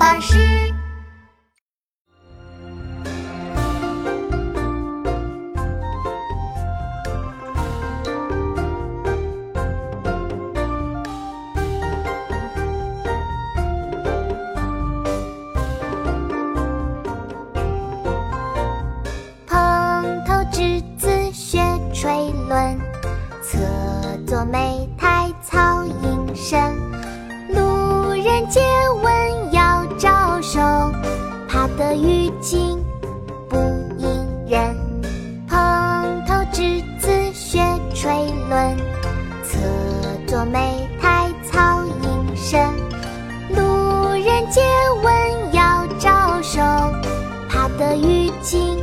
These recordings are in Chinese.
巴士。蓬头稚子学垂纶，侧坐莓苔草映身。路人皆怕得鱼惊不应人。蓬头稚子学垂纶，侧坐莓苔草映身。路人皆闻要招手，怕得鱼惊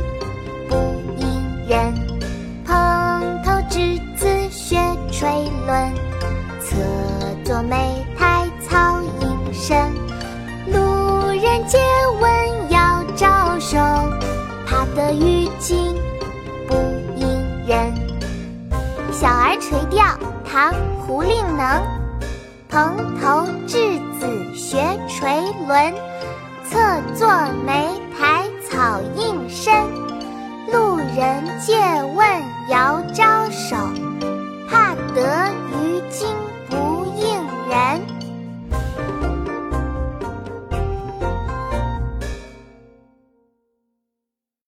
不应人。蓬头稚子学垂纶，侧坐莓怕得鱼惊不应人。《小儿垂钓》唐·胡令能。蓬头稚子学垂纶，侧坐莓苔草映身。路人借问